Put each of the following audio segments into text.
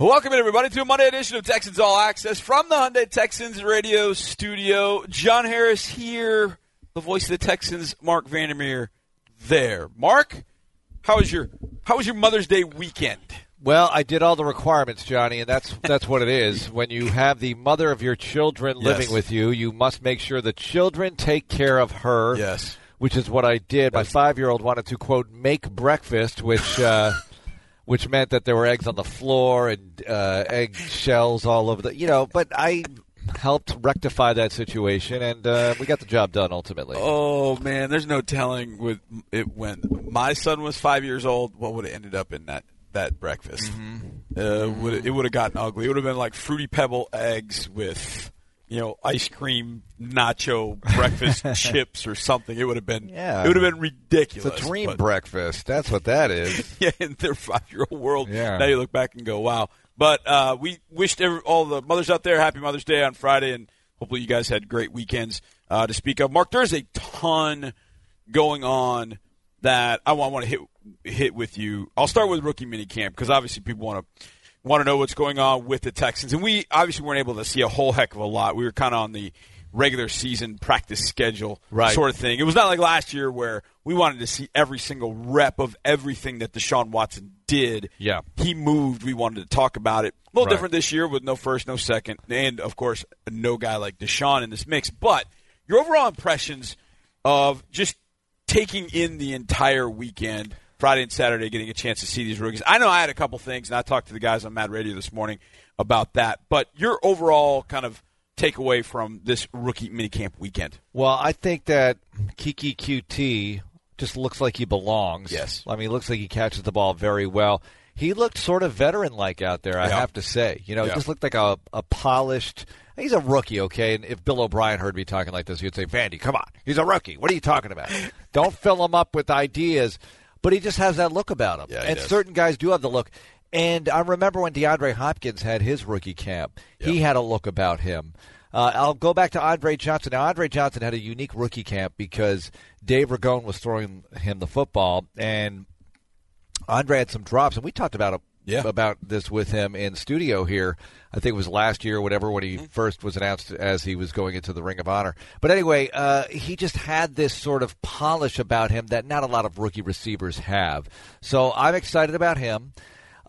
Welcome everybody, to a Monday edition of Texans All Access from the Hyundai Texans radio studio. John Harris here, the voice of the Texans, Marc Vandermeer there. Marc, how was your how was your Mother's Day weekend? Well, I did all the requirements, Johnny, and that's that's what it is. When you have the mother of your children living Yes. with you, you must make sure the children take care of her. Yes. Which is what I did. My five-year-old wanted to quote make breakfast, which uh, which meant that there were eggs on the floor and uh, egg shells all over the you know. But I helped rectify that situation, and uh, we got the job done ultimately. Oh man, there's no telling with it when my son was five years old what would have ended up in that that breakfast. Uh, would it would have gotten ugly. It would have been like fruity pebble eggs with you know ice cream nacho breakfast chips or something. It would have been Yeah. It would have been ridiculous. It's a dream but- breakfast. That's what that is. yeah, in their five year old world. Yeah. Now you look back and go, wow. But uh, we wished every, all the mothers out there happy Mother's Day on Friday, and hopefully you guys had great weekends uh, to speak of. Marc, there's a ton going on that I want, want to hit hit with you. I'll start with rookie minicamp because obviously people want to want to know what's going on with the Texans, and we obviously weren't able to see a whole heck of a lot. We were kind of on the regular season practice schedule Right. sort of thing. It was not like last year where we wanted to see every single rep of everything that Deshaun Watson did. Yeah. He moved. We wanted to talk about it. A little Right. different this year with no first, no second, and of course, no guy like Deshaun in this mix. But your overall impressions of just taking in the entire weekend, Friday and Saturday, getting a chance to see these rookies. I know I had a couple things, and I talked to the guys on Mad Radio this morning about that. But your overall kind of takeaway from this rookie minicamp weekend? Well, I think that Keke Coutee just looks like he belongs. Yes. I mean, he looks like he catches the ball very well. He looked sort of veteran like out there, I Yeah. have to say. You know, Yeah. he just looked like a, a polished. He's a rookie, okay? And if Bill O'Brien heard me talking like this, he'd say, Vandy, come on. He's a rookie. What are you talking about? Don't fill him up with ideas. But he just has that look about him. Yeah, and does. certain guys do have the look. And I remember when DeAndre Hopkins had his rookie camp, he had a look about him. Uh, I'll go back to Andre Johnson. Now, Andre Johnson had a unique rookie camp because Dave Ragone was throwing him the football, and Andre had some drops, and we talked about it, Yeah. about this with him in studio here. I think it was last year, or whatever, when he Mm-hmm. first was announced as he was going into the Ring of Honor. But anyway, uh, he just had this sort of polish about him that not a lot of rookie receivers have. So I'm excited about him.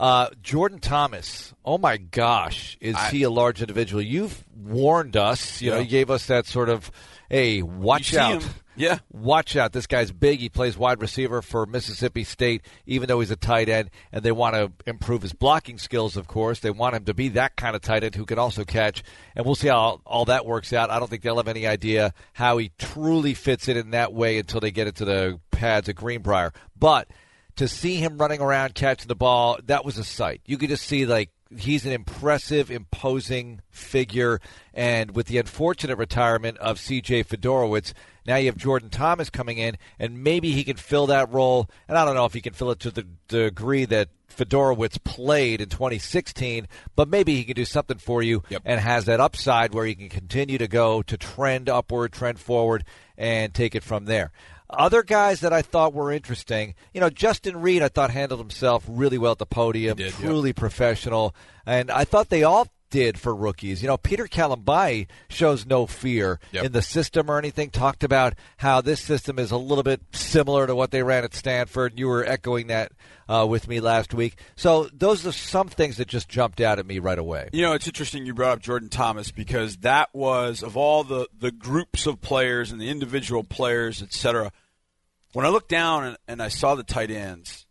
Uh, Jordan Thomas, oh my gosh, is I- he a large individual? You've warned us. You know, you gave us that sort of, hey, watch out. him. Yeah. Watch out. This guy's big. He plays wide receiver for Mississippi State, even though he's a tight end. And they want to improve his blocking skills, of course. They want him to be that kind of tight end who can also catch. And we'll see how all that works out. I don't think they'll have any idea how he truly fits in in that way until they get into the pads at Greenbrier. But to see him running around catching the ball, that was a sight. You could just see like he's an impressive, imposing figure. And with the unfortunate retirement of C.J. Fedorowicz, now you have Jordan Thomas coming in, and maybe he can fill that role. And I don't know if he can fill it to the degree that Fedorowicz played in 2016, but maybe he can do something for you Yep. and has that upside where he can continue to go to trend upward, trend forward, and take it from there. Other guys that I thought were interesting, you know, Justin Reid, I thought handled himself really well at the podium, did, yep. truly professional, and I thought they all did for rookies. You know, Peter Kalambayi shows no fear Yep. in the system or anything. Talked about how this system is a little bit similar to what they ran at Stanford. You were echoing that uh, with me last week. So those are some things that just jumped out at me right away. You know, it's interesting you brought up Jordan Thomas because that was of all the the groups of players and the individual players, et cetera. When I looked down and, and I saw the tight ends,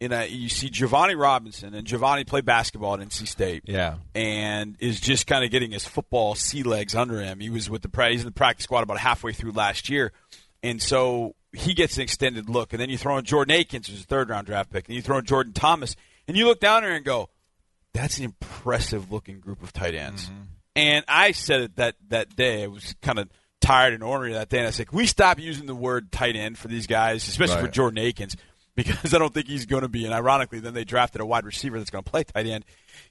and I, you see Jevoni Robinson, and Jevoni played basketball at NC State, Yeah. and is just kind of getting his football sea legs under him. He was with the he's in the practice squad about halfway through last year, and so he gets an extended look. And then you throw in Jordan Akins, who's a third round draft pick, and you throw in Jordan Thomas, and you look down there and go, that's an impressive looking group of tight ends. Mm-hmm. And I said it that that day. I was kind of tired and ornery that day, and I said, "Can we stop using the word tight end for these guys, especially for Jordan Akins, because I don't think he's going to be." And ironically, then they drafted a wide receiver that's going to play tight end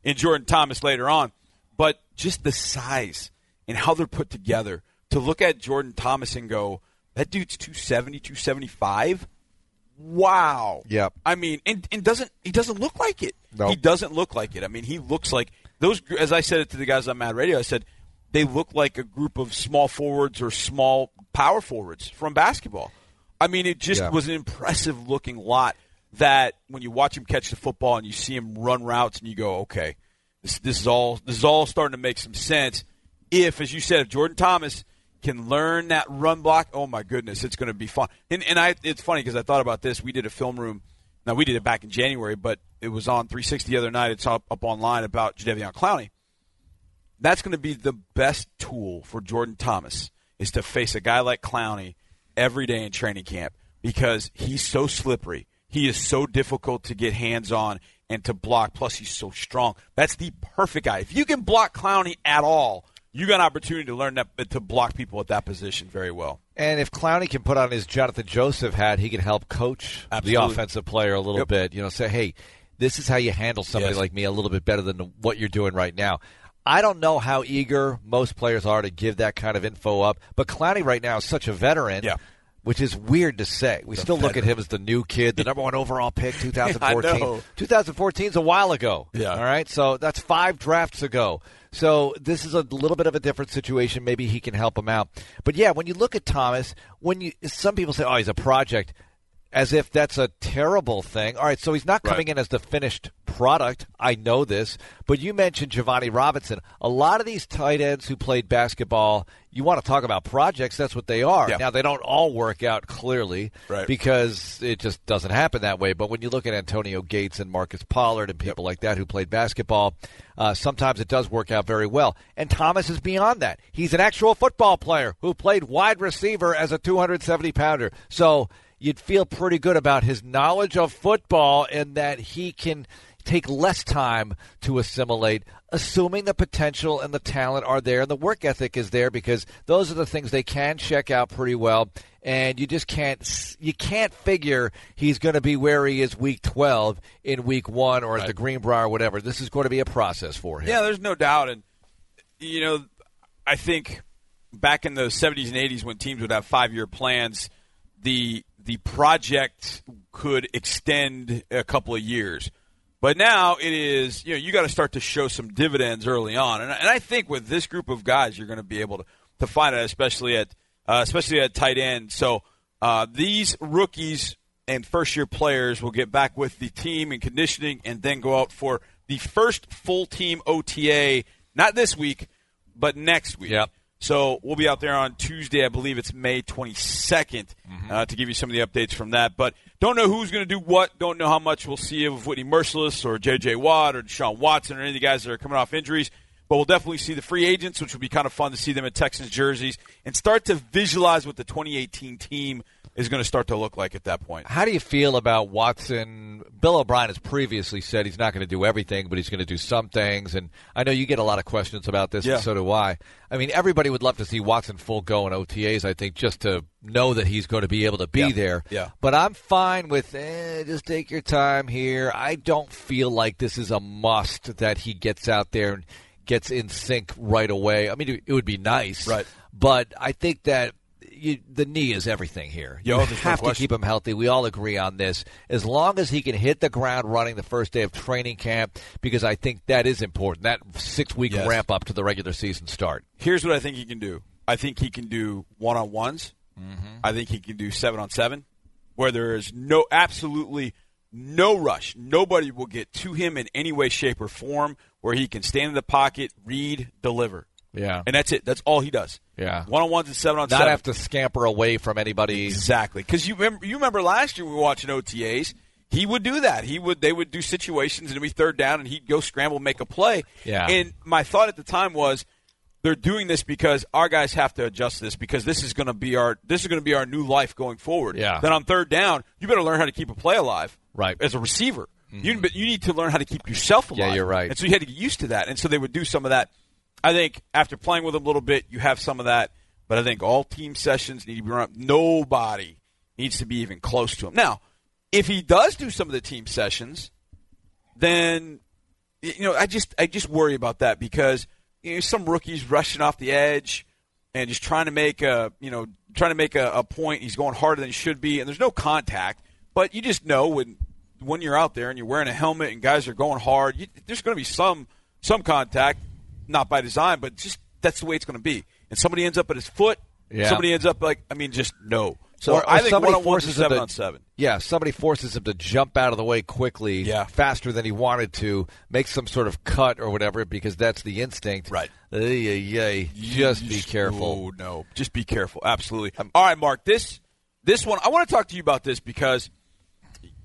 in Jordan Thomas later on. But just the size and how they're put together to look at Jordan Thomas and go, "That dude's 270, 275." wow. Yep. I mean, and, and doesn't he doesn't look like it? No. He doesn't look like it. I mean, he looks like those. As I said it to the guys on Mad Radio, I said they look like a group of small forwards or small power forwards from basketball. I mean, it just Yeah. was an impressive looking lot. That when you watch him catch the football and you see him run routes and you go, okay, this this is all this is all starting to make some sense. If, as you said, if Jordan Thomas can learn that run block, oh my goodness, it's going to be fun. And and I, it's funny because I thought about this. We did a film room. Now we did it back in January, but it was on 360 the other night. It's up, up online about Jadeveon Clowney. That's going to be the best tool for Jordan Thomas is to face a guy like Clowney every day in training camp because he's so slippery. He is so difficult to get hands on and to block. Plus, he's so strong. That's the perfect guy. If you can block Clowney at all, you got an opportunity to learn that to block people at that position very well. And if Clowney can put on his Johnathan Joseph hat, he can help coach Absolutely. the offensive player a little Yep. bit. You know, say, hey, this is how you handle somebody Yes. like me a little bit better than what you're doing right now. I don't know how eager most players are to give that kind of info up, but Clowney right now is such a veteran. Yeah. Which is weird to say. We still look at him as the new kid, the number one overall pick, 2014. know. 2014 is a while ago. Yeah. All right. So that's five drafts ago. So this is a little bit of a different situation. Maybe he can help him out. But yeah, when you look at Thomas, when you some people say, "Oh, he's a project," as if that's a terrible thing. All right, so he's not coming Right. in as the finished product. I know this, but you mentioned Jevoni Robinson. A lot of these tight ends who played basketball, you want to talk about projects. That's what they are. Yeah. Now they don't all work out clearly, Right. because it just doesn't happen that way. But when you look at Antonio Gates and Marcus Pollard and people like that who played basketball, uh, sometimes it does work out very well. And Thomas is beyond that. He's an actual football player who played wide receiver as a 270 pounder. So you'd feel pretty good about his knowledge of football and that he can take less time to assimilate, assuming the potential and the talent are there and the work ethic is there because those are the things they can check out pretty well. And you just can't you can't figure he's going to be where he is week 12 in week 1 or at the Greenbrier or whatever. This is going to be a process for him. Yeah, there's no doubt. And, you know, I think back in the 70s and 80s when teams would have five year plans, the the project could extend a couple of years. But now it is, you know, you got to start to show some dividends early on. And, and I think with this group of guys, you're going to be able to, to find it, especially at uh, especially at tight end. So uh, these rookies and first year players will get back with the team and conditioning and then go out for the first full team OTA, not this week, but next week. Yep. So we'll be out there on Tuesday. I believe it's May 22nd uh, to give you some of the updates from that. But don't know who's going to do what. Don't know how much we'll see of Whitney Mercilus or J.J. Watt or Deshaun Watson or any of the guys that are coming off injuries. But we'll definitely see the free agents, which will be kind of fun to see them in Texans jerseys and start to visualize what the 2018 team is going to start to look like at that point. How do you feel about Watson? Bill O'Brien has previously said he's not going to do everything, but he's going to do some things. And I know you get a lot of questions about this, Yeah. and so do I. I mean, everybody would love to see Watson full go in OTAs, I think, just to know that he's going to be able to be Yeah. there. Yeah. But I'm fine with eh, just take your time here. I don't feel like this is a must that he gets out there and gets in sync right away. I mean, it- would be nice. Right. But I think that. You, the knee is everything here. You no have to keep him healthy. We all agree on this. As long as he can hit the ground running the first day of training camp, because I think that is important. That six week Yes. ramp up to the regular season start. Here's what I think he can do. I think he can do one on ones. Mm-hmm. I think he can do seven on seven, where there is no absolutely no rush. Nobody will get to him in any way, shape, or form. Where he can stand in the pocket, read, deliver, Yeah. and that's it. That's all he does. Yeah. one on ones and seven on Not seven. have to scamper away from anybody. Exactly, because you remember, you remember last year we were watching OTAs. He would do that. He would. They would do situations, and it'd be third down, and he'd go scramble, make a play. Yeah. And my thought at the time was, they're doing this because our guys have to adjust this because this is going to be our this is going to be our new life going forward. Yeah. Then on third down, you better learn how to keep a play alive. Right. As a receiver, you mm-hmm. but you need to learn how to keep yourself alive. Yeah, you're right. And so you had to get used to that, and so they would do some of that. I think after playing with them a little bit, you have some of that. But I think all team sessions need to be run up. Nobody needs to be even close to him. Now, if he does do some of the team sessions, then you know I just I just worry about that because you know some rookies rushing off the edge and just trying to make a you know trying to make a, a point. He's going harder than he should be, and there's no contact. But you just know when when you're out there and you're wearing a helmet and guys are going hard, you, there's going to be some some contact, not by design, but just that's the way it's going to be. And somebody ends up at his foot. Yeah. Somebody ends up like I mean, just no. So Or- or I think somebody one on one forces him seven to- on seven. Yeah, somebody forces him to jump out of the way quickly, Yeah. faster than he wanted to, make some sort of cut or whatever, because that's the instinct. Right. Ay, ay, ay. Just be careful. Oh no, just be careful. Absolutely. Um, All right, Marc. This this one I want to talk to you about this because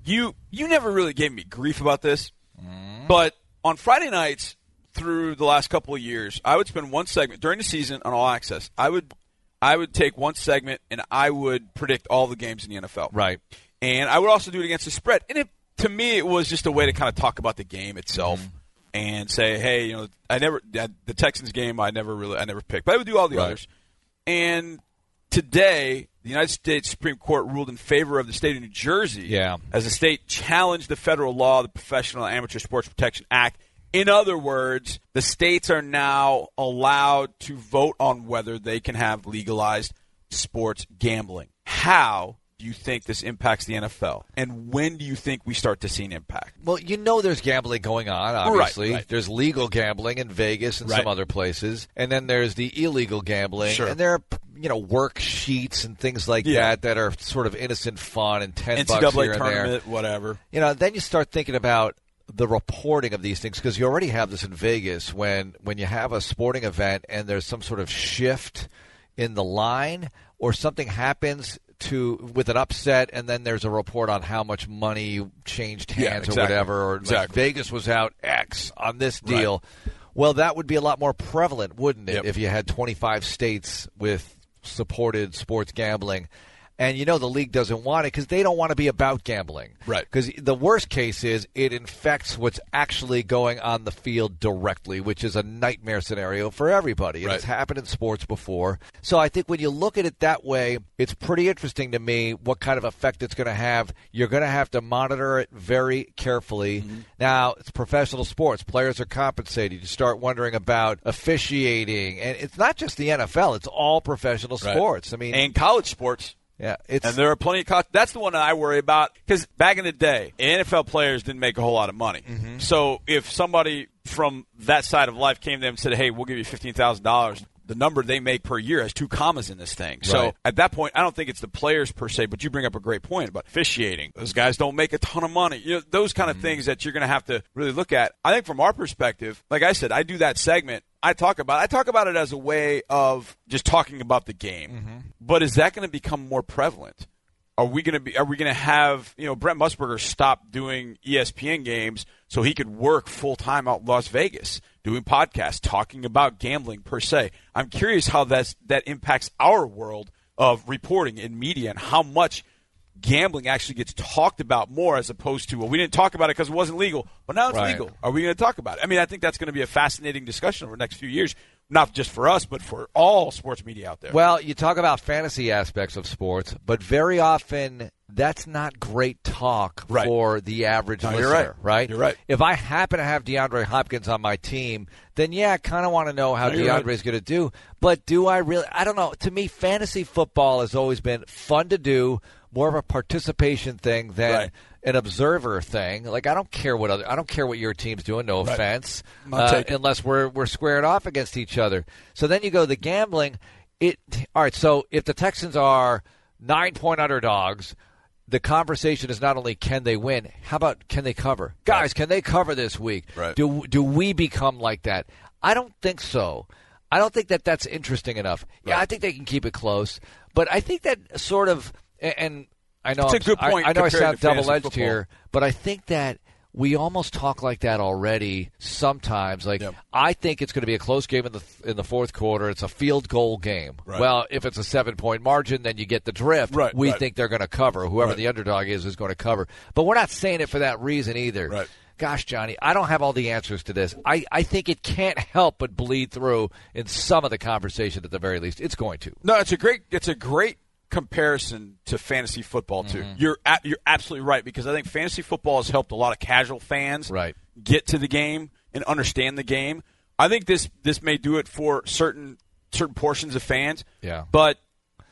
you you never really gave me grief about this, Mm-hmm. but on Friday nights through the last couple of years, I would spend one segment during the season on All Access. I would I would take one segment and I would predict all the games in the NFL. Right. And I would also do it against the spread. And it, to me, it was just a way to kind of talk about the game itself Mm-hmm. and say, hey, you know, I never the Texans game. I never really, I never picked, but I would do all the Right. others. And today, the United States Supreme Court ruled in favor of the state of New Jersey. Yeah. As the state challenged the federal law, the Professional Amateur Sports Protection Act. In other words, the states are now allowed to vote on whether they can have legalized sports gambling. How you think this impacts the NFL? And when do you think we start to see an impact? Well, you know there's gambling going on, obviously. right. There's legal gambling in Vegas and Right. some other places. And then there's the illegal gambling. Sure. And there are, you know, worksheets and things like Yeah. that that are sort of innocent fun and 10 bucks NCAA here and there. whatever. you know, then you start thinking about the reporting of these things because you already have this in Vegas when when you have a sporting event and there's some sort of shift in the line or something happens to with an upset and then there's a report on how much money changed hands Yeah, or whatever or like Vegas was out X on this deal. Well, that would be a lot more prevalent, wouldn't it, Yep. if you had 25 states with supported sports gambling? And you know the league doesn't want it because they don't want to be about gambling. Right. Because the worst case is it infects what's actually going on the field directly, which is a nightmare scenario for everybody. Right. It's happened in sports before. So I think when you look at it that way, it's pretty interesting to me what kind of effect it's going to have. You're going to have to monitor it very carefully. Mm-hmm. Now, it's professional sports. Players are compensated. You start wondering about officiating. And it's not just the NFL, it's all professional Right. sports. I mean, And college sports. Yeah, it's And there are plenty of costs. That's the one that I worry about because back in the day, NFL players didn't make a whole lot of money. Mm-hmm. So if somebody from that side of life came to them and said, "Hey, we'll give you fifteen thousand dollars," the number they make per year has two commas in this thing. So Right. at that point, I don't think it's the players per se, but you bring up a great point about officiating. Those guys don't make a ton of money. You know, those kind of Mm-hmm. things that you're going to have to really look at. I think from our perspective, like I said, I do that segment. I talk about I talk about it as a way of just talking about the game. Mm-hmm. But is that going to become more prevalent? Are we going to be? Are we going to have? You know, Brent Musburger stopped doing ESPN games so he could work full time out in Las Vegas doing podcasts talking about gambling per se. I'm curious how that's that impacts our world of reporting in media and how much gambling actually gets talked about more as opposed to well we didn't talk about it because it wasn't legal but now it's Right. legal are we going to talk about it i mean i think that's going to be a fascinating discussion over the next few years not just for us but for all sports media out there Well, you talk about fantasy aspects of sports, but very often that's not great talk Right. for the average No, listener, you're right. right? You're right. If I happen to have DeAndre Hopkins on my team, then yeah, I kind of want to know how No, you're right. Going to do. But do I really? I don't know. To me, fantasy football has always been fun to do, more of a participation thing than Right. An observer thing. Like I don't care what other I don't care what your team's doing. No Right. offense, uh, unless we're we're squared off against each other. So then you go the gambling. It all right. So if the Texans are nine point underdogs, the conversation is not only can they win, how about can they cover? Guys, can they cover this week? Right. Do do we become like that? I don't think so. I don't think that that's interesting enough. Yeah, I think they can keep it close, but I think that sort of and I know It's a good point I, I know I sound double edged here, but I think that we almost talk like that already sometimes. Like Yep. I think it's going to be a close game in the in the fourth quarter. It's a field goal game. Right. Well, if it's a seven point margin, then you get the drift. Right, we right. think they're going to cover. Whoever the underdog is is going to cover. But we're not saying it for that reason either. Gosh, Johnny, I don't have all the answers to this. I, I think it can't help but bleed through in some of the conversation at the very least. It's going to. No, it's a great it's a great comparison to fantasy football too. Mm-hmm. You're a, you're absolutely right because I think fantasy football has helped a lot of casual fans Right. get to the game and understand the game. I think this this may do it for certain certain portions of fans. Yeah. But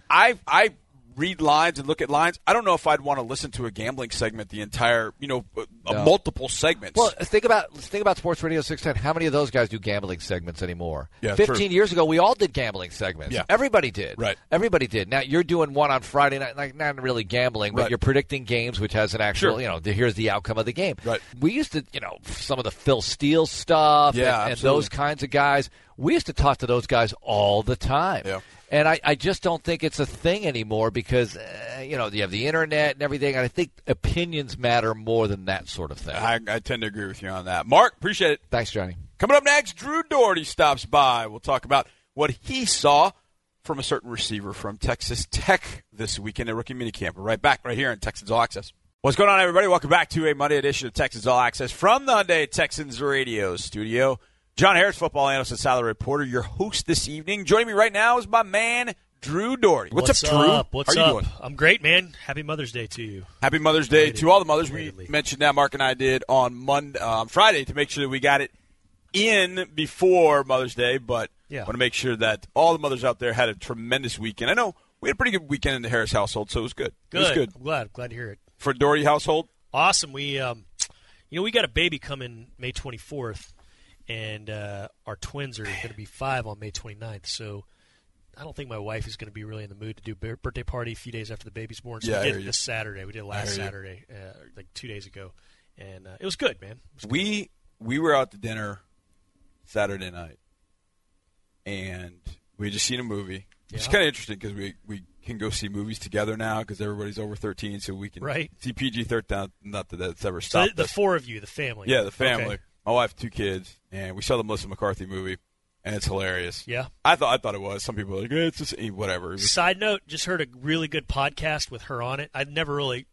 I I read lines and look at lines. I don't know if I'd want to listen to a gambling segment the entire, you know, uh, No. multiple segments. Well, think about think about Sports Radio 610. How many of those guys do gambling segments anymore? Yeah, 15 true. years ago, we all did gambling segments. Yeah. Everybody did. Right. Everybody did. Now, you're doing one on Friday night, like not really gambling, but Right. you're predicting games, which has an actual, Sure. you know, the, here's the outcome of the game. Right. We used to, you know, some of the Phil Steele stuff Yeah, and, and those kinds of guys. We used to talk to those guys all the time. Yeah. And I, I just don't think it's a thing anymore because, uh, you know, you have the internet and everything. And I think opinions matter more than that sort of thing. I, I tend to agree with you on that. Marc, appreciate it. Thanks, Johnny. Coming up next, Drew Dougherty stops by. We'll talk about what he saw from a certain receiver from Texas Tech this weekend at rookie minicamp. We're right back right here on Texans All Access. What's going on, everybody? Welcome back to a Monday edition of Texans All Access from the Hyundai Texans Radio studio. John Harris, football analyst and salary reporter, your host this evening. Joining me right now is my man, Drew Dougherty. What's, up, Drew? What's How are you up? doing? I'm great, man. Happy Mother's Day to you. Happy Mother's Day to all the mothers. We mentioned that Marc and I did on Monday, uh, on Friday to make sure that we got it in before Mother's Day, but Yeah. want to make sure that all the mothers out there had a tremendous weekend. I know we had a pretty good weekend in the Harris household, so it was good. Good. It was good I'm glad. Glad to hear it. for Dougherty household. Awesome. We, um, you know, we got a baby coming May 24th, and uh, our twins are going to be five on May 29th. So I don't think my wife is going to be really in the mood to do a birthday party a few days after the baby's born. So Yeah, we did it this Saturday. We did it last. Saturday, uh, like two days ago, and uh, it was good, man. Was good. We we were out to dinner Saturday night, and we had just seen a movie. It's kind of interesting because we we can go see movies together now because everybody's over thirteen, so we can Right. see PG thirteen. Not that that's ever So stopped. the four of you, the family. Yeah, the family. Okay. My wife, two kids, and we saw the Melissa McCarthy movie, and it's hilarious. Yeah. I thought I thought it was. Some people are like, eh, it's just eh, whatever. It was- Side note: Just heard a really good podcast with her on it. I'd never really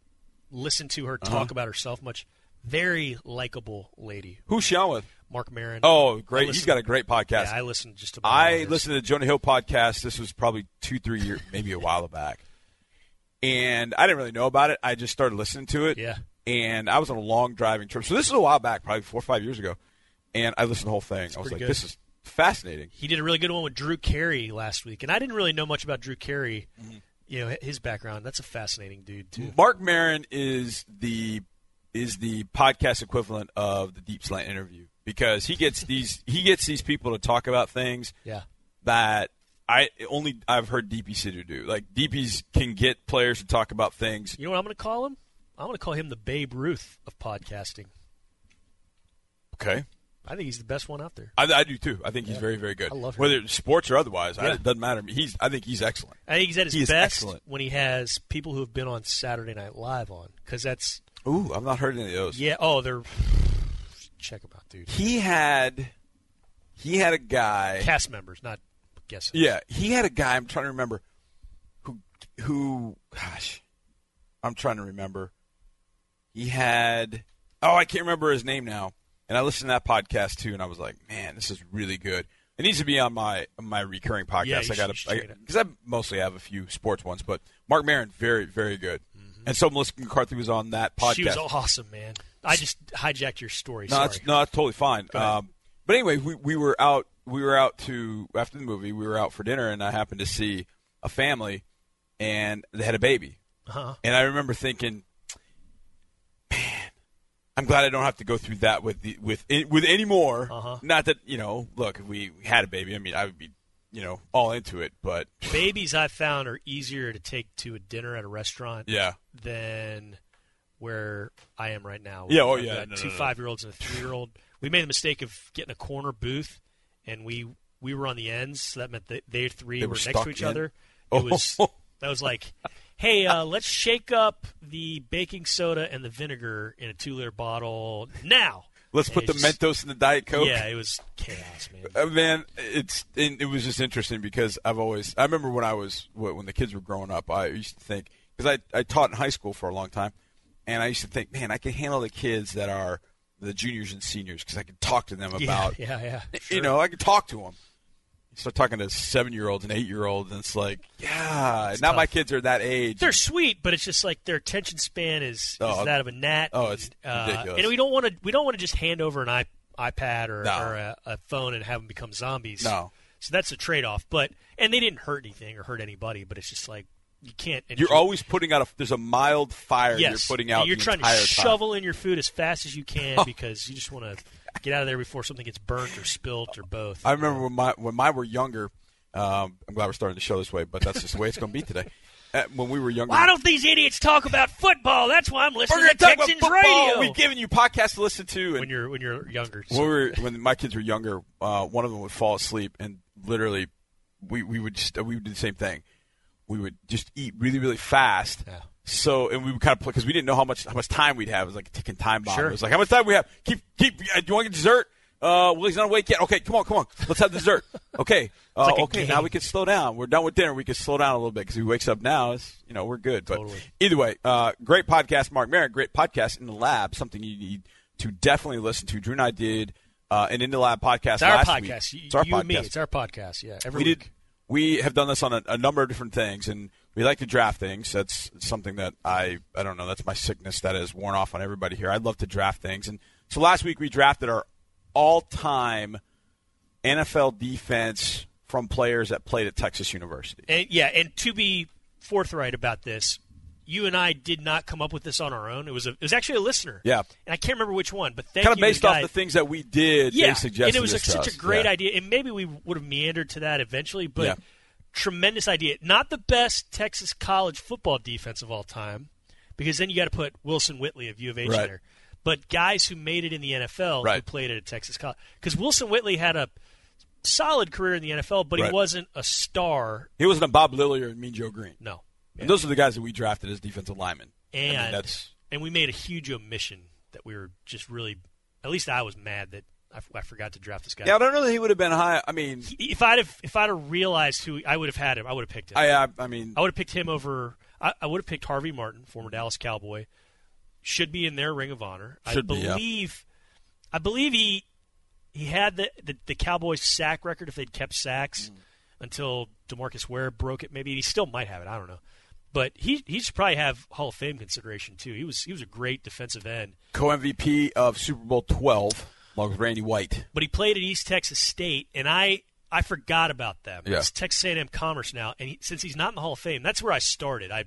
listened to her Uh-huh. talk about herself much. Very likable lady, Who's she on with? Marc Maron. Oh, I great! He's listened- got a great podcast. Yeah, I listened just about. all I his. listened to the Jonah Hill podcast. This was probably two, three years, maybe a while back, and I didn't really know about it. I just started listening to it. Yeah. And I was on a long driving trip, so this is a while back, probably four or five years ago, and I listened to the whole thing. I was like, good. this is fascinating. He did a really good one with Drew Carey last week, and I didn't really know much about Drew Carey. Mm-hmm. You know his background. That's a fascinating dude too. Marc Maron is the is the podcast equivalent of the Deep Slant interview because he gets these he gets these people to talk about things Yeah. that I only I've heard DP Sidhu do. Like DPs can get players to talk about things. You know what I'm going to call him? I'm going to call him the Babe Ruth of podcasting. Okay, I think he's the best one out there. I, I do too. I think he's very very good. I love him. Whether it's sports or otherwise. I, it doesn't matter. He's I think he's excellent. I think he's at his He best excellent. when he has people who have been on Saturday Night Live on, because that's Ooh, I've not heard any of those. yeah. Oh, they're check them out, dude. He had he had a guy. Cast members, not guesses. Yeah, he had a guy. I'm trying to remember who who. Gosh, I'm trying to remember. He had. Oh, I can't remember his name now. And I listened to that podcast too, and I was like, man, this is really good. It needs to be on my my recurring podcast. Yeah, I got you should check it to because I mostly have a few sports ones, but Marc Maron, very very good. And so Melissa McCarthy was on that podcast. Mm-hmm. She was awesome, man. I just hijacked your story. No, Sorry. that's no, that's totally fine. Um, but anyway, we, we were out. We were out to after the movie. We were out for dinner, and I happened to see a family, and they had a baby. Uh-huh. And I remember thinking, I'm glad I don't have to go through that with the, with with any more. Uh-huh. Not that you know, look, if we had a baby, I mean, I would be you know all into it. But Babies I found are easier to take to a dinner at a restaurant yeah, than where I am right now. Yeah, oh, I've yeah, no, two no, no. five year olds and a three year old. We made the mistake of getting a corner booth, and we we were on the ends, so that meant that they three They were, were next to each in? other. It Oh. was that was like, hey, uh, let's shake up the baking soda and the vinegar in a two liter bottle now. let's And put the just- Mentos in the Diet Coke. Yeah, it was chaos, man. Uh, man, it's it, it was just interesting because I've always I remember when I was when the kids were growing up, I used to think because I I taught in high school for a long time, and I used to think, man, I can handle the kids that are the juniors and seniors because I can talk to them about yeah, yeah. you sure. know I can talk to them. Start talking to seven year olds and eight year olds, and it's like, yeah, now my kids are that age. They're sweet, but it's just like their attention span is, Oh, is that of a gnat. oh, it's uh, ridiculous. And we don't want to we don't want to just hand over an iP- iPad or, No. or a, a phone and have them become zombies. No. So that's a trade off. But and they didn't hurt anything or hurt anybody. But it's just like you can't. and You're always putting out a. There's a mild fire yes, you're putting out. You're trying to entire time. shovel in your food as fast as you can because you just want to get out of there before something gets burnt or spilt or both. I remember when my when my were younger. Um, I'm glad we're starting the show this way, but that's just the way it's going to be today. Uh, when we were younger, Why don't these idiots talk about football? That's why I'm we're listening to to talk about Texans football. radio. We've given you podcasts to listen to, and when you're when you're younger. when, we were, when my kids were younger, uh, one of them would fall asleep, and literally, we we would just we would do the same thing. We would just eat really really fast. Yeah. So and we kind of play because we didn't know how much how much time we'd have. It was like a ticking time bomb. Sure. It was like how much time we have. Keep keep. Uh, do you want to get dessert? Uh, well, he's not awake yet. Okay, come on, come on. Let's have dessert. Okay. Uh, like okay, game. now we can slow down. We're done with dinner. We can slow down a little bit because he wakes up now. It's, you know, we're good. But either way, uh, great podcast, Mark Merritt. Great podcast in the lab. Something you need to definitely listen to. Drew and I did uh, an in the lab podcast it's our last podcast. week. It's our you podcast. and me. It's our podcast. Yeah. Every we week. did. We have done this on a, a number of different things, and we like to draft things. That's something that I I don't know. That's my sickness that has worn off on everybody here. I love to draft things, and so last week we drafted our all-time NFL defense from players that played at Texas University. And yeah, and to be forthright about this, you and I did not come up with this on our own. It was a, it was actually a listener. Yeah. And I can't remember which one, but thank Kind of based the off the things that we did. yeah, they suggested and it was to such us. a great Yeah. idea, and maybe we would have meandered to that eventually, but Yeah. Tremendous idea. Not the best Texas college football defense of all time, because then you got to put Wilson Whitley of U of H Right. there. But guys who made it in the NFL who Right. played at a Texas college, because Wilson Whitley had a solid career in the NFL, but Right. he wasn't a star. He wasn't a Bob Lilly or Mean Joe Greene. No, And those are the guys that we drafted as defensive linemen. and I mean, that's and we made a huge omission that we were just really. At least I was mad that I, I forgot to draft this guy. yeah. I don't know that he would have been high. I mean, If I'd have if I'd have realized who I would have had him, I would have picked him. I I, I mean, I would have picked him over. I, I would have picked Harvey Martin, former Dallas Cowboy. Should be in their Ring of Honor. I be, yeah. believe. I believe he he had the, the the Cowboys sack record if they'd kept sacks Mm. until Demarcus Ware broke it. Maybe he still might have it. I don't know. But he he should probably have Hall of Fame consideration too. He was he was a great defensive end. co MVP of Super Bowl 12, along with Randy White. but he played at East Texas State, and I I forgot about them. Yeah. It's Texas A&M Commerce now, and he, since he's not in the Hall of Fame, that's where I started. I I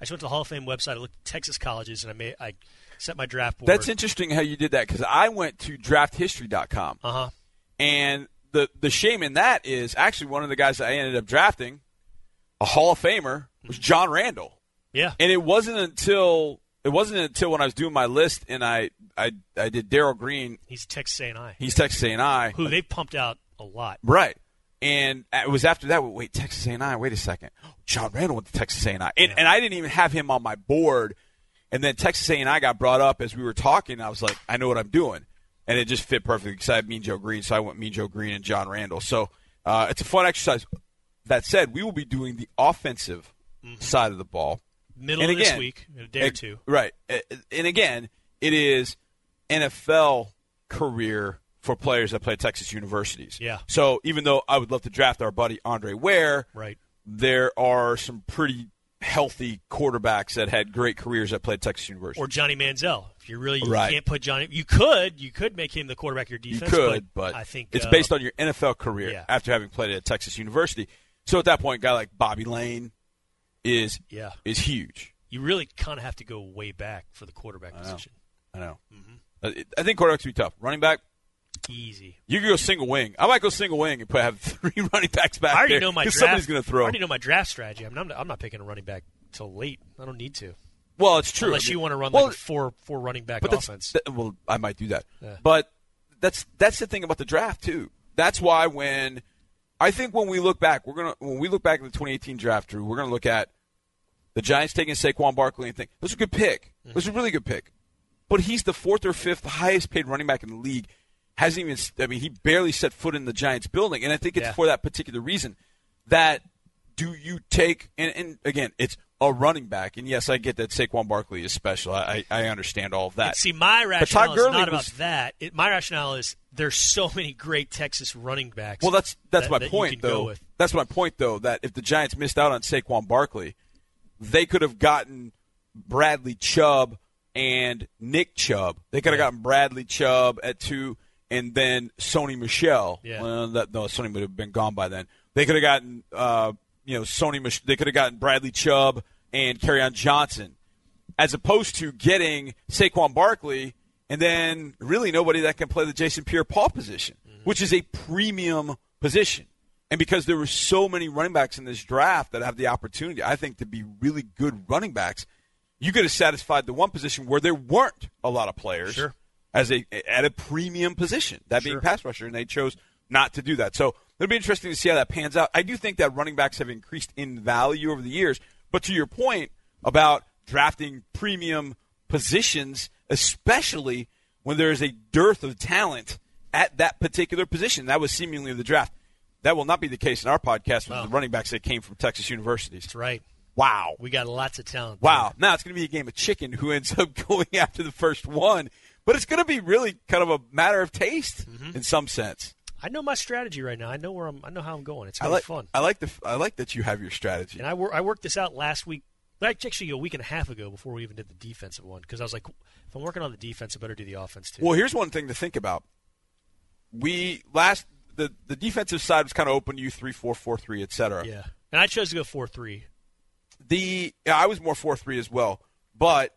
just went to the Hall of Fame website. I looked at Texas colleges, and I made I set my draft board. That's interesting how you did that because I went to drafthistory.com. Uh huh. And the the shame in that is actually one of the guys that I ended up drafting, a Hall of Famer, was John Randle. Yeah. And it wasn't until it wasn't until when I was doing my list and I I, I did Darrell Green. He's Texas A&I, He's Texas A&I. who they've pumped out a lot. Right. And it was after that. Wait, Texas A&I. Wait a second. John Randle went to Texas A&I, and, and I didn't even have him on my board. And then Texas A&I got brought up as we were talking. I was like, I know what I'm doing, and it just fit perfectly because I had Mean Joe Greene, so I went Mean Joe Greene and John Randle. So uh, it's a fun exercise. That said, we will be doing the offensive side of the ball. Middle And of this week, in a day or two. Right. And again, it is NFL career for players that play at Texas universities. Yeah. So even though I would love to draft our buddy Andre Ware, Right. there are some pretty healthy quarterbacks that had great careers that played at Texas University. Or Johnny Manziel. If you really you Right. can't put Johnny, you could you could make him the quarterback of your defense. you could, but, I think it's uh, based on your NFL career yeah. after having played at Texas University. So at that point, a guy like Bobby Layne is yeah. is huge. You really kind of have to go way back for the quarterback know. position. I know. Mm-hmm. Uh, I think quarterbacks be tough. Running back, Easy. You could go single wing. I might go single wing and put have three running backs back I already there. know my draft. Somebody's going to throw. I already know my draft strategy. I mean, I'm not, I'm not picking a running back till late. I don't need to, well, it's true. unless I mean- you want to run well, like four four running back offense. that- well, I might do that. Yeah. But that's that's the thing about the draft too. That's why when I think when we look back, we're gonna when we look back at the 2018 draft, Drew, we're gonna look at the Giants taking Saquon Barkley and think this is a good pick. This is a really good pick. But he's the fourth or fifth highest paid running back in the league. Hasn't even. I mean, he barely set foot in the Giants building, and I think it's Yeah. for that particular reason. That do you take? And, and again, it's a running back, and yes, I get that Saquon Barkley is special. I, I understand all of that. And see, my rationale is not about was- that. It, my rationale is there's so many great Texas running backs. Well, that's that's that- my that point, though. That's my point, though. That if the Giants missed out on Saquon Barkley, they could have gotten Bradley Chubb and Nick Chubb. They could have Yeah. gotten Bradley Chubb at two, and then Sony Michel. Yeah. Well, that, no, Sony would have been gone by then. They could have gotten, uh, you know, Sony. Mich- They could have gotten Bradley Chubb and on Johnson, as opposed to getting Saquon Barkley and then really nobody that can play the Jason Pierre-Paul position, mm-hmm. which is a premium position. And because there were so many running backs in this draft that have the opportunity, I think, to be really good running backs, you could have satisfied the one position where there weren't a lot of players sure. as a at a premium position, that sure. being pass rusher, and they chose not to do that. So it'll be interesting to see how that pans out. I do think that running backs have increased in value over the years, but to your point about drafting premium positions, especially when there is a dearth of talent at that particular position, that was seemingly the draft. That will not be the case in our podcast with the running backs that came from Texas universities. That's right. Wow. We got lots of talent. Wow. Now it's going to be a game of chicken who ends up going after the first one. But it's going to be really kind of a matter of taste mm-hmm. in some sense. I know my strategy right now. I know where I'm. I know how I'm going. It's I like, fun. I like the. I like that you have your strategy. And I, wor- I worked this out last week. Actually, a week and a half ago before we even did the defensive one because I was like, if I'm working on the defense, I better do the offense too. Well, here's one thing to think about. We last the the defensive side was kind of open to you three four four three etc. Yeah, and I chose to go four three. The yeah, I was more four three as well, but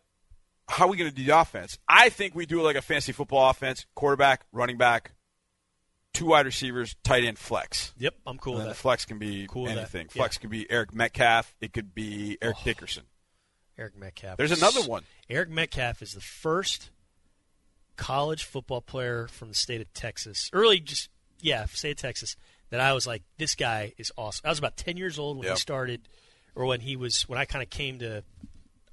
how are we going to do the offense? I think we do like a fantasy football offense: quarterback, running back, two wide receivers, tight end, flex. Yep, I'm cool with that. Flex can be cool anything. Flex yeah. could be Eric Metcalf. It could be Eric oh, Dickerson. Eric Metcalf. There's another one. Eric Metcalf is the first college football player from the state of Texas. Early, just yeah, state of Texas. That I was like, this guy is awesome. I was about 10 years old when yep. he started, or when he was when I kind of came to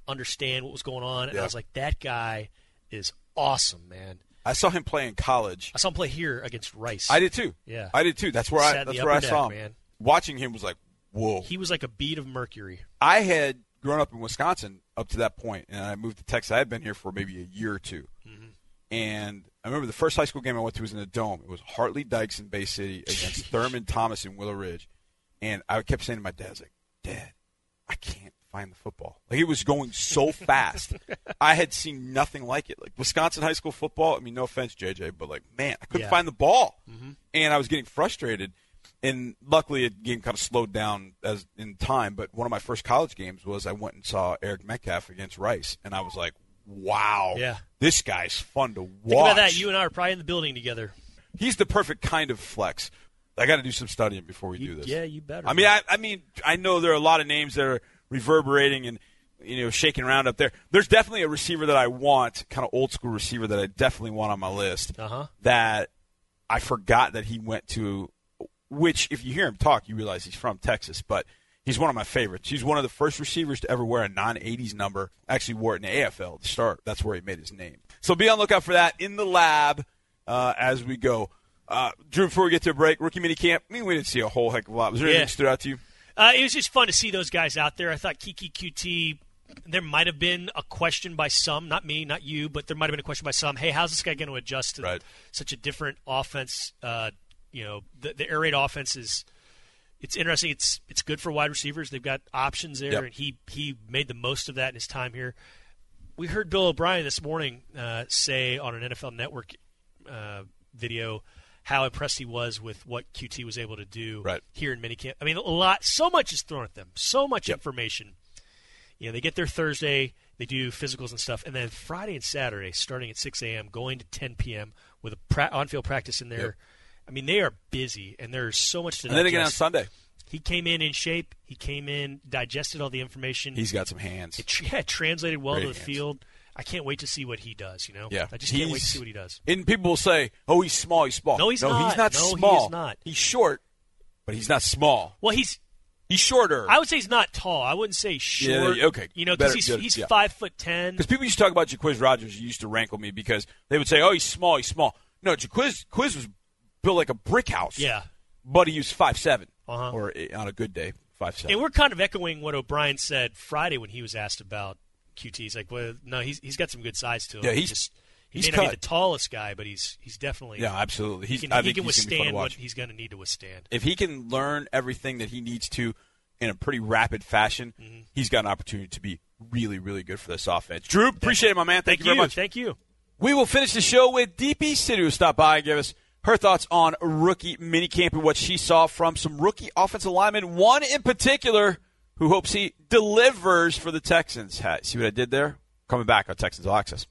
understand what was going on, and yep. I was like, that guy is awesome, man. I saw him play in college. I saw him play here against Rice. I did too. Yeah, I did too. That's where I that's where I saw him. Man. Watching him was like, whoa. He was like a bead of mercury. I had grown up in Wisconsin up to that point, and I moved to Texas. I had been here for maybe a year or 2 mm-hmm. and I remember the first high school game I went to was in the Dome. It was Hart Lee Dykes in Bay City against Thurman Thomas in Willowridge, and I kept saying to my dad, I was like, "Dad, I can't find the football. Like it was going so fast. I had seen nothing like it. Like Wisconsin high school football. I mean, no offense, JJ, but like, man, I couldn't yeah. find the ball, mm-hmm. and I was getting frustrated. And luckily, it game kind of slowed down as in time. But one of my first college games was I went and saw Eric Metcalf against Rice, and I was like, "Wow, yeah, this guy's fun to watch." Think about that. You and I are probably in the building together. He's the perfect kind of flex. I got to do some studying before we you, do this. Yeah, you better. I mean, I, I mean, I know there are a lot of names that are reverberating and you know shaking around up there. There's definitely a receiver that I want, kind of old school receiver that I definitely want on my list. Uh-huh. That I forgot that he went to. Which, if you hear him talk, you realize he's from Texas, but he's one of my favorites. He's one of the first receivers to ever wear a non-80s number. Actually, wore it in the AFL to start. That's where he made his name. So be on lookout for that in the lab uh, as we go. Uh, Drew, before we get to a break, rookie mini camp. I mean, we didn't see a whole heck of a lot. Was there yeah. anything that stood out to you? Uh, it was just fun to see those guys out there. I thought Keke Coutee. There might have been a question by some, not me, not you, but there might have been a question by some. Hey, how's this guy going to adjust to right. such a different offense? Uh, you know, the, the air raid offense is it's interesting. It's it's good for wide receivers. They've got options there, yep. and he he made the most of that in his time here. We heard Bill O'Brien this morning uh, say on an NFL Network uh, video how impressed he was with what Coutee was able to do right. here in minicamp. I mean, a lot, so much is thrown at them, so much yep. information. You know, they get there Thursday, they do physicals and stuff, and then Friday and Saturday, starting at 6 a.m., going to 10 p.m. with a pra- on-field practice in there. Yep. I mean, they are busy, and there's so much to. And then again on Sunday, he came in in shape. He came in, digested all the information. He's got some hands. It, yeah, translated well Great to the hands. field. I can't wait to see what he does. You know, yeah, I just can't wait to see what he does. And people will say, "Oh, he's small. He's small." No, he's no, not. He's not no, small. He is not. He's short, but he's not small. Well, he's he's shorter. I would say he's not tall. I wouldn't say short. Yeah, okay, you know, because he's he's yeah. five foot ten. Because people used to talk about Jacquizz Rodgers. Used to rankle me because they would say, "Oh, he's small. He's small." No, Jacquizz Quiz was built like a brick house. Yeah, but he was five seven, Uh-huh. or eh, on a good day, five seven. and we're kind of echoing what O'Brien said Friday when he was asked about Coutee. He's like, well, no, he's he's got some good size to him. Yeah, He he's- just he he's may not be the tallest guy, but he's he's definitely yeah, absolutely. he He's, can, I he can he's gonna be fun to withstand what he's going to need to withstand. if he can learn everything that he needs to in a pretty rapid fashion, Mm-hmm. he's got an opportunity to be really, really good for this offense. Drew, appreciate it, my man. Thank, you very much. Thank you. We will finish the show with DP Sidhu, who stopped by and gave us her thoughts on rookie minicamp and what she saw from some rookie offensive linemen. One in particular who hopes he delivers for the Texans. See what I did there? Coming back on Texans All Access.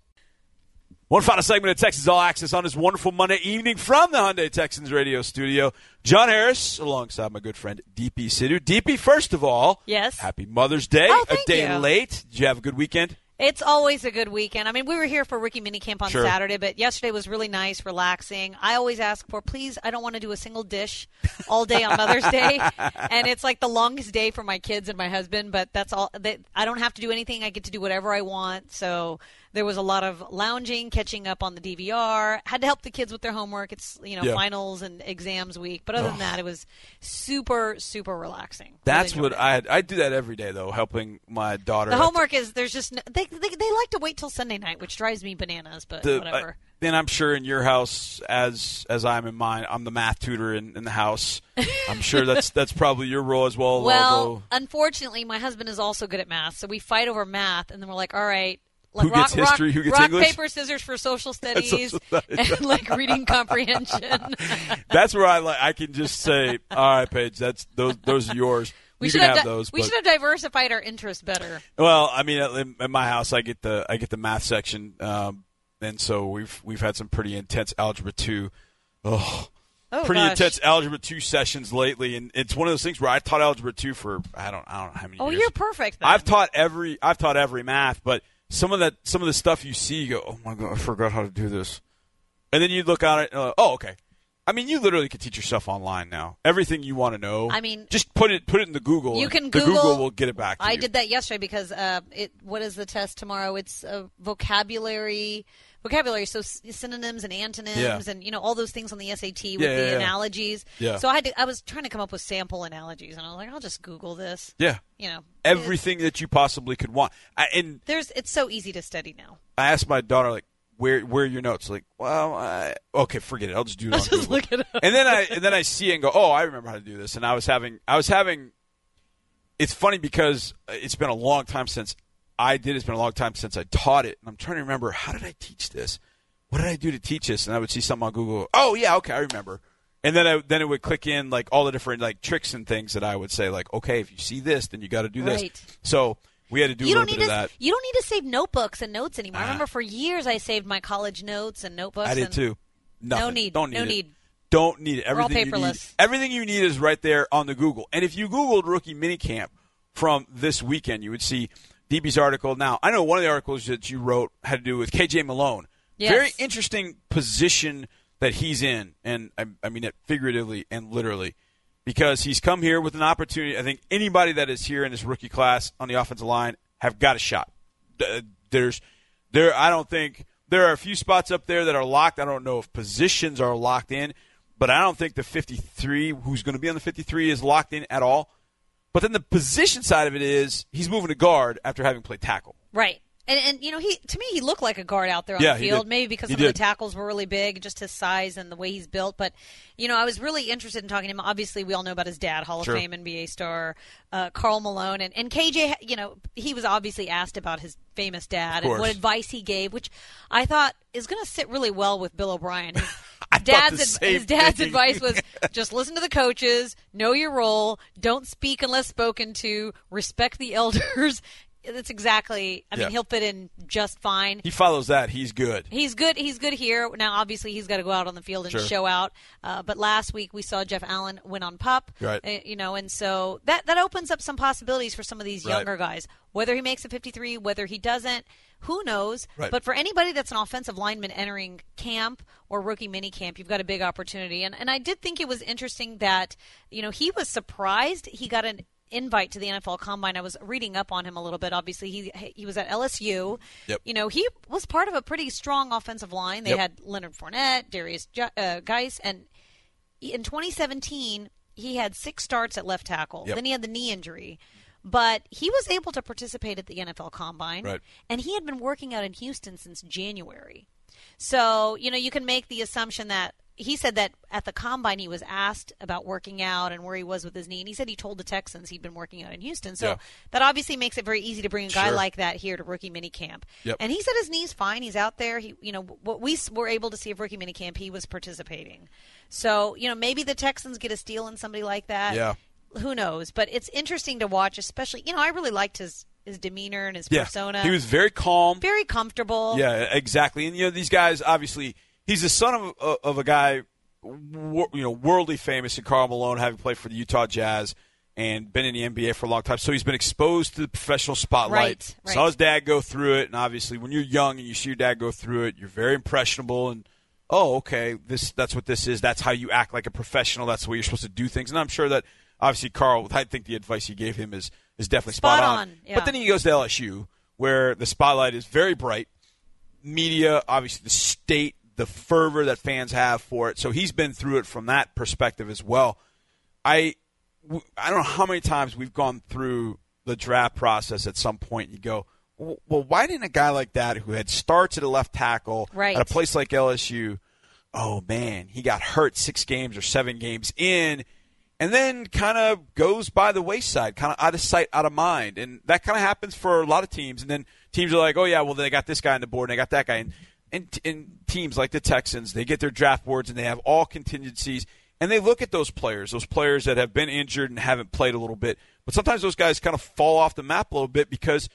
One final segment of Texans All Access on this wonderful Monday evening from the Hyundai Texans radio studio. John Harris, alongside my good friend DP Sidhu. DP, first of all, yes. Happy Mother's Day. Oh, a day you. late. Did you have a good weekend? It's always a good weekend. I mean, we were here for rookie minicamp on Sure. Saturday, but yesterday was really nice, relaxing. I always ask for, please, I don't want to do a single dish all day on Mother's Day, and it's like the longest day for my kids and my husband. But that's all. They, I don't have to do anything. I get to do whatever I want. So there was a lot of lounging, catching up on the DVR. Had to help the kids with their homework. It's you know Yeah. finals and exams week, but other than that, it was super super relaxing. That's Really what. I I do that every day though, helping my daughter. The homework is there's just no, they, they they like to wait till Sunday night, which drives me bananas. But the, whatever. uh, then I'm sure in your house, as as I'm in mine, I'm the math tutor in, in the house. I'm sure that's that's probably your role as well. well, although- unfortunately, my husband is also good at math, so we fight over math, and then we're like, all right. Like Who gets rock, history, rock, who gets rock, English? paper, scissors for social studies, Social studies. and like reading comprehension. that's where I like I can just say, all right, Paige, that's those those are yours. we you should have, have those. we but- should have diversified our interests better. Well, I mean, in, in my house, I get the I get the math section, um, and so we've we've had some pretty intense algebra two. Oh, Oh, pretty gosh. intense algebra two sessions lately, and it's one of those things where I taught algebra two for I don't I don't know how many. Oh, years. you're perfect. Then. I've taught every I've taught every math, but some of that some of the stuff you see, you go, oh my god, I forgot how to do this, and then you look at it, uh, oh okay. I mean, you literally could teach yourself online now. Everything you want to know. I mean- just put it put it in the Google. You can the Google- Google will get it back. To I you. did that yesterday because uh, it. What is the test tomorrow? It's a vocabulary, vocabulary. So s- synonyms and antonyms, Yeah. and you know all those things on the SAT with Yeah, the analogies. Yeah. So I had to, I was trying to come up with sample analogies, and I was like, I'll just Google this. Yeah, You know, everything that you possibly could want. I, and There's. It's so easy to study now. I asked my daughter like, "Where where are your notes?" Like, well, I, okay, forget it. I'll just do it on just Google. look it up. And then I and then I see it and go, "Oh, I remember how to do this." And I was having I was having. It's funny because it's been a long time since I did. it. It's been a long time since I taught it, and I'm trying to remember how did I teach this? What did I do to teach this? And I would see something on Google. Oh yeah, okay, I remember. And then I, then it would click in like all the different like tricks and things that I would say like, okay, if you see this, then you got to do this. Right. So we had to do you a don't little need bit to. of that. You don't need to save notebooks and notes anymore. I Ah. remember for years I saved my college notes and notebooks. I did and too. Nothing. need. Don't need No it. need. Don't need it. Everything you need. paperless. Everything you need is right there on the Google. And if you Googled rookie minicamp from this weekend, you would see DB's article. Now, I know one of the articles that you wrote had to do with KJ Malone. Yes. Very interesting position that he's in, and I, I mean it figuratively and literally, because he's come here with an opportunity. I think anybody that is here in this rookie class on the offensive line have got a shot. Uh, there's there. I don't think there are a few spots up there that are locked. I don't know if positions are locked in, but I don't think the 53 who's going to be on the 53 is locked in at all. But then the position side of it is he's moving to guard after having played tackle. Right. And, and you know he to me he looked like a guard out there on Yeah, the he field did. maybe because He some of the tackles were really big just his size and the way he's built but you know I was really interested in talking to him obviously we all know about his dad Hall Sure. of Fame NBA star uh, Karl Malone and, and KJ you know he was obviously asked about his famous dad and what advice he gave which I thought is going to sit really well with Bill O'Brien His I thought dad's the ad- same his dad's thing. advice was just listen to the coaches, know your role, don't speak unless spoken to, respect the elders. That's exactly. I mean, Yeah. he'll fit in just fine. He follows that. He's good. He's good. He's good here. Now, obviously, he's got to go out on the field and Sure. show out. Uh, but last week we saw Jeff Allen win on pup. Right. uh, you know, and so that that opens up some possibilities for some of these Right. younger guys. Whether he makes a 53, whether he doesn't, who knows? Right. But for anybody that's an offensive lineman entering camp or rookie mini camp, you've got a big opportunity. And and I did think it was interesting that you know he was surprised he got an invite to the NFL Combine. I was reading up on him a little bit. Obviously, he he was at LSU. Yep. You know, he was part of a pretty strong offensive line. They Yep. had Leonard Fournette, Darius uh, Guice, and in 2017 he had six starts at left tackle. Yep. Then he had the knee injury. But he was able to participate at the NFL Combine, Right. and he had been working out in Houston since January. So, you know, you can make the assumption that he said that at the combine he was asked about working out and where he was with his knee, and he said he told the Texans he'd been working out in Houston. So Yeah. that obviously makes it very easy to bring a guy Sure. like that here to rookie minicamp. Yep. And he said his knee's fine. He's out there. He, you know, what we were able to see of rookie minicamp, he was participating. So you know, maybe the Texans get a steal in somebody like that. Yeah. Who knows? But it's interesting to watch, especially you know, I really liked his his demeanor and his Yeah, persona. he was very calm. very comfortable. Yeah, exactly. And you know, these guys obviously he's the son of of- a guy, you know, worldly famous in Karl Malone, having played for the Utah Jazz and been in the NBA for a long time. So he's been exposed to the professional spotlight. Right, right. Saw his dad go through it, and obviously, when you're young and you see your dad go through it, you're very impressionable and. Oh, okay. This that's what this is. That's how you act like a professional. That's the way you're supposed to do things. And I'm sure that obviously Karl. I think the advice he gave him is is definitely spot, Spot on. on, yeah. But then he goes to LSU, where the spotlight is very bright media, obviously the state, the fervor that fans have for it. So he's been through it from that perspective as well. I I don't know how many times we've gone through the draft process at some point. And you go, well, why didn't a guy like that who had starts at a left tackle Right. at a place like LSU? Oh man, he got hurt six games or seven games in, and then kind of goes by the wayside, kind of out of sight, out of mind, and that kind of happens for a lot of teams. And then teams are like, oh yeah, well then they got this guy on the board and they got that guy, and and, and teams like the Texans, they get their draft boards and they have all contingencies, and they look at those players, those players that have been injured and haven't played a little bit, but sometimes those guys kind of fall off the map a little bit because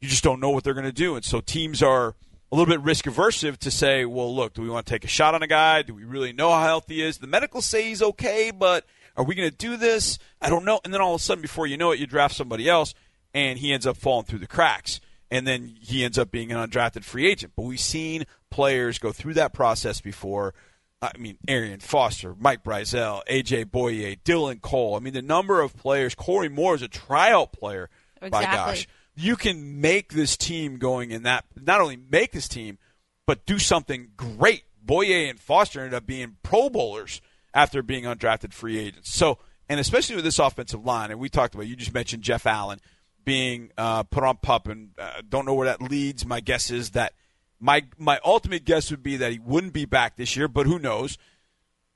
you just don't know what they're going to do. And so teams are a little bit risk aversive to say, well, look, do we want to take a shot on a guy? Do we really know how healthy he is? The medicals say he's okay, but are we going to do this? I don't know. And then all of a sudden, before you know it, you draft somebody else, and he ends up falling through the cracks. And then he ends up being an undrafted free agent. But we've seen players go through that process before. I mean, Arian Foster, Mike Brisiel, AJ Bouye, Dylan Cole. I mean, the number of players. Corey Moore is a tryout player. By Exactly. gosh, you can make this team going in that. Not only make this team, but do something great. Bouye and Foster ended up being Pro Bowlers after being undrafted free agents. So, and especially with this offensive line, and we talked about. You just mentioned Jeff Allen being uh, put on pup, and uh, don't know where that leads. My guess is that my my ultimate guess would be that he wouldn't be back this year, but who knows?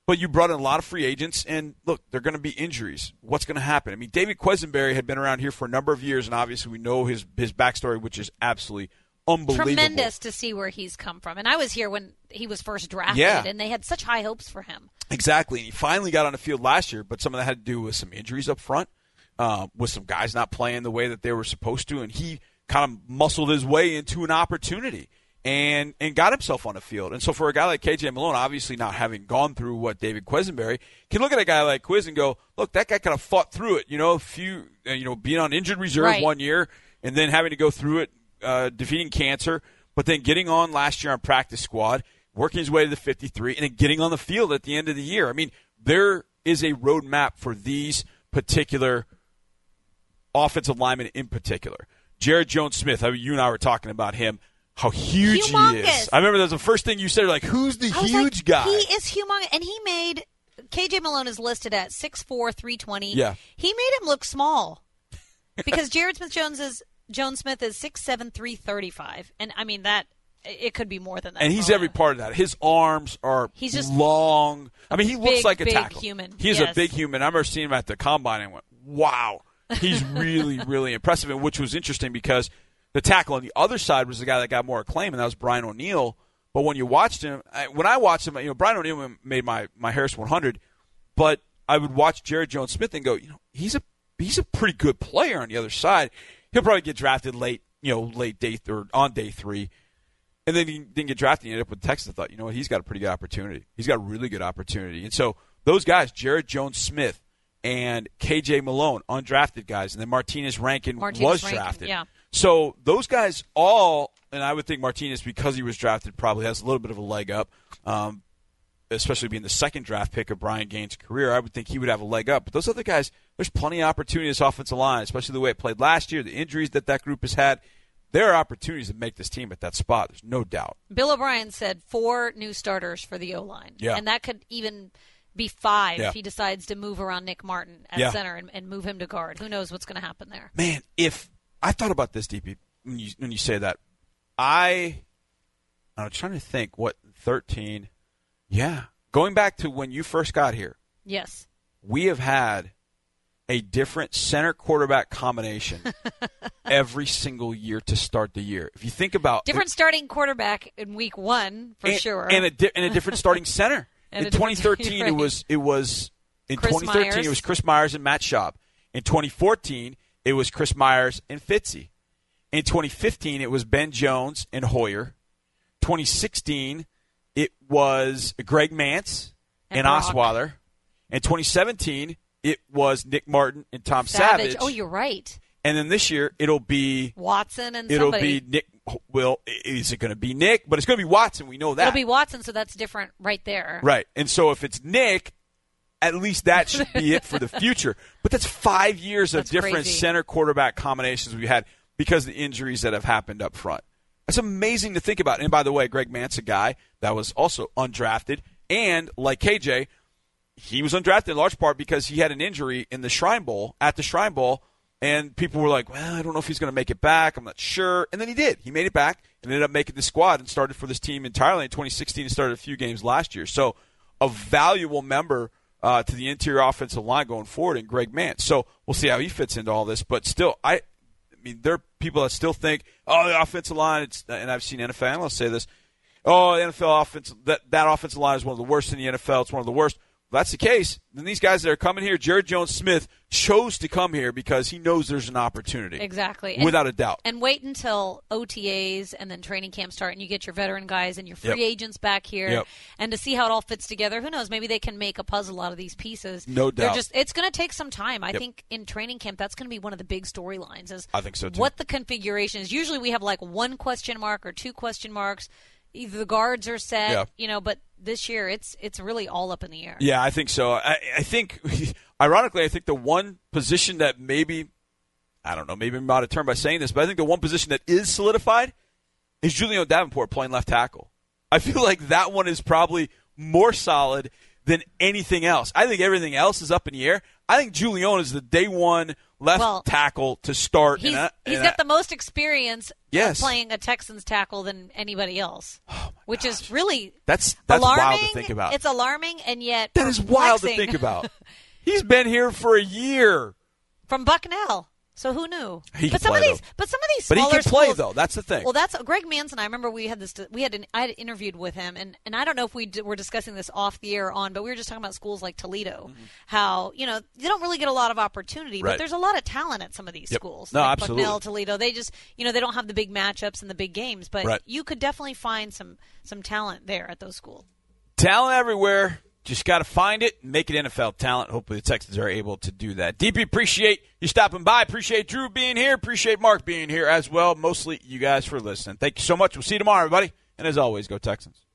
But you brought in a lot of free agents, and look, they're going to be injuries. What's going to happen? I mean, David Quessenberry had been around here for a number of years, and obviously we know his his backstory, which is absolutely unbelievable. Tremendous to see where he's come from. And I was here when he was first drafted, Yeah. and they had such high hopes for him. Exactly. And he finally got on the field last year, but some of that had to do with some injuries up front, uh, with some guys not playing the way that they were supposed to, and he kind of muscled his way into an opportunity and and got himself on the field. And so for a guy like KJ Malone, obviously not having gone through what David Quessenberry, can look at a guy like Quiz and go, look, that guy kind of fought through it. You know, a few, uh, you know, being on injured reserve Right. one year and then having to go through it, uh, defeating cancer, but then getting on last year on practice squad, working his way to the 53, and then getting on the field at the end of the year. I mean, there is a roadmap for these particular offensive linemen in particular. Jaryd Jones Smith, I mean, you and I were talking about him, how huge he is. I remember that was the first thing you said, like, who's the huge like, guy? He is humongous, and he made KJ Malone is listed at 6'4", 320. Yeah. he made him look small because Jaryd Smith Jones is Jones Smith is 6'7", 335. and I mean that it could be more than that. and he's for every part of that. His arms are He's just long. I mean, he looks like a big tackle. human. He's a Yes. big human. I remember seeing him at the combine and went, "Wow, he's really, really impressive." And which was interesting because the tackle on the other side was the guy that got more acclaim, and that was Brian O'Neill. But when you watched him, I- when I watched him, you know, Brian O'Neill made my my Harris 100, but I would watch Jaryd Jones Smith and go, you know, he's a he's a pretty good player on the other side. He'll probably get drafted late, you know, late day or on day three. And then he didn't get drafted. He ended up with Texas. I thought, you know what? He's got a pretty good opportunity. He's got a really good opportunity. And so those guys, Jaryd Jones Smith and KJ Malone, undrafted guys, and then Martinas Rankin Martinas was Rankin, drafted. yeah. So those guys all, and I would think Martinas, because he was drafted, probably has a little bit of a leg up. Um, especially being the second draft pick of Brian Gaine's career, I would think he would have a leg up. But those other guys, there's plenty of opportunity in this offensive line, especially the way it played last year, the injuries that that group has had. There are opportunities to make this team at that spot. There's no doubt. Bill O'Brien said four new starters for the O line. Yeah. And that could even be five Yeah. if he decides to move around Nick Martin at Yeah. center and, and move him to guard. Who knows what's going to happen there? Man, if I thought about this, DP, when you when you say that, I I'm trying to think what 13. Yeah, Going back to when you first got here, Yes. we have had a different center quarterback combination every single year to start the year. If you think about Different starting quarterback in week one for and, sure. and a di- and a different starting center. In 2013, right. it was it was in Chris 2013 Myers. it was Chris Myers and Matt Schaub. In 2014, it was Chris Myers and Fitzy. In 2015, it was Ben Jones and Hoyer. 2016, it was Greg Mancz And and, Osweiler. In 2017, it was Nick Martin and Tom Savage. Savage. Oh, you're right. And then this year, it'll be Watson and it'll somebody. be Nick. Well, is it going to be Nick? But it's going to be Watson. We know that. It'll be Watson, so that's different right there. Right. And so if it's Nick, at least that should be it for the future. But that's five years of different crazy. center quarterback combinations we've had because of the injuries that have happened up front. That's amazing to think about. And by the way, Greg Mancz, a guy that was also undrafted, and like KJ, he was undrafted in large part because he had an injury in the Shrine Bowl at the Shrine Bowl, and people were like, "Well, I don't know if he's going to make it back. I'm not sure." And then he did. He made it back and ended up making the squad and started for this team entirely in 2016 and started a few games last year. So, a valuable member uh, to the interior offensive line going forward in Greg Mancz. So we'll see how he fits into all this. But still, I, I mean, there are people that still think, "Oh, the offensive line." And I've seen NFL analysts say this. Oh, the NFL offense that that offensive line is one of the worst in the NFL. It's one of the worst. If that's the case, then these guys that are coming here, Jaryd Jones Smith chose to come here because he knows there's an opportunity. Exactly. And- Without a doubt. And wait until OTAs and then training camp start, and you get your veteran guys and your free Yep. agents back here, Yep. and to see how it all fits together. Who knows? Maybe they can make a puzzle out of these pieces. No doubt. They're just it's going to take some time. I Yep. think in training camp that's going to be one of the big storylines. Is I think so, too. What the configuration is. Usually we have like one question mark or two question marks. Either the guards are set, Yeah. you know, but this year it's it's really all up in the air. Yeah, I think so. I, I think, ironically, I think the one position that maybe, I don't know, maybe I'm out of turn by saying this, but I think the one position that is solidified is Julién Davenport playing left tackle. I feel like that one is probably more solid than anything else. I think everything else is up in the air. I think Julian is the day one left Well, tackle to start. He's, and I- he's got I- the most experience Yes. Oh playing a Texans tackle than anybody else, oh, which is really That's that's alarming. wild to think about. It's alarming and yet that is wild to think about. He's been here for a year. From Bucknell, so who knew? He but some play, of these, though. but some of these But he can play schools- though. That's the thing. Well, that's Greg Mancz. I remember we had this. We had an, I had interviewed with him, and, and I don't know if we d- were discussing this off the air or on, but we were just talking about schools like Toledo, how you know they don't really get a lot of opportunity, but Mm-hmm. There's a lot of talent at some of these Yep. schools. No, like absolutely. Bucknell, Toledo, they just you know they don't have the big matchups and the big games, but Right. you could definitely find some some talent there at those schools. talent everywhere. Just got to find it make it NFL talent. Hopefully, the Texans are able to do that. DP, appreciate you stopping by. Appreciate Drew being here. Appreciate Marc being here as well. Mostly you guys for listening. Thank you so much. We'll see you tomorrow, everybody. And as always, go Texans.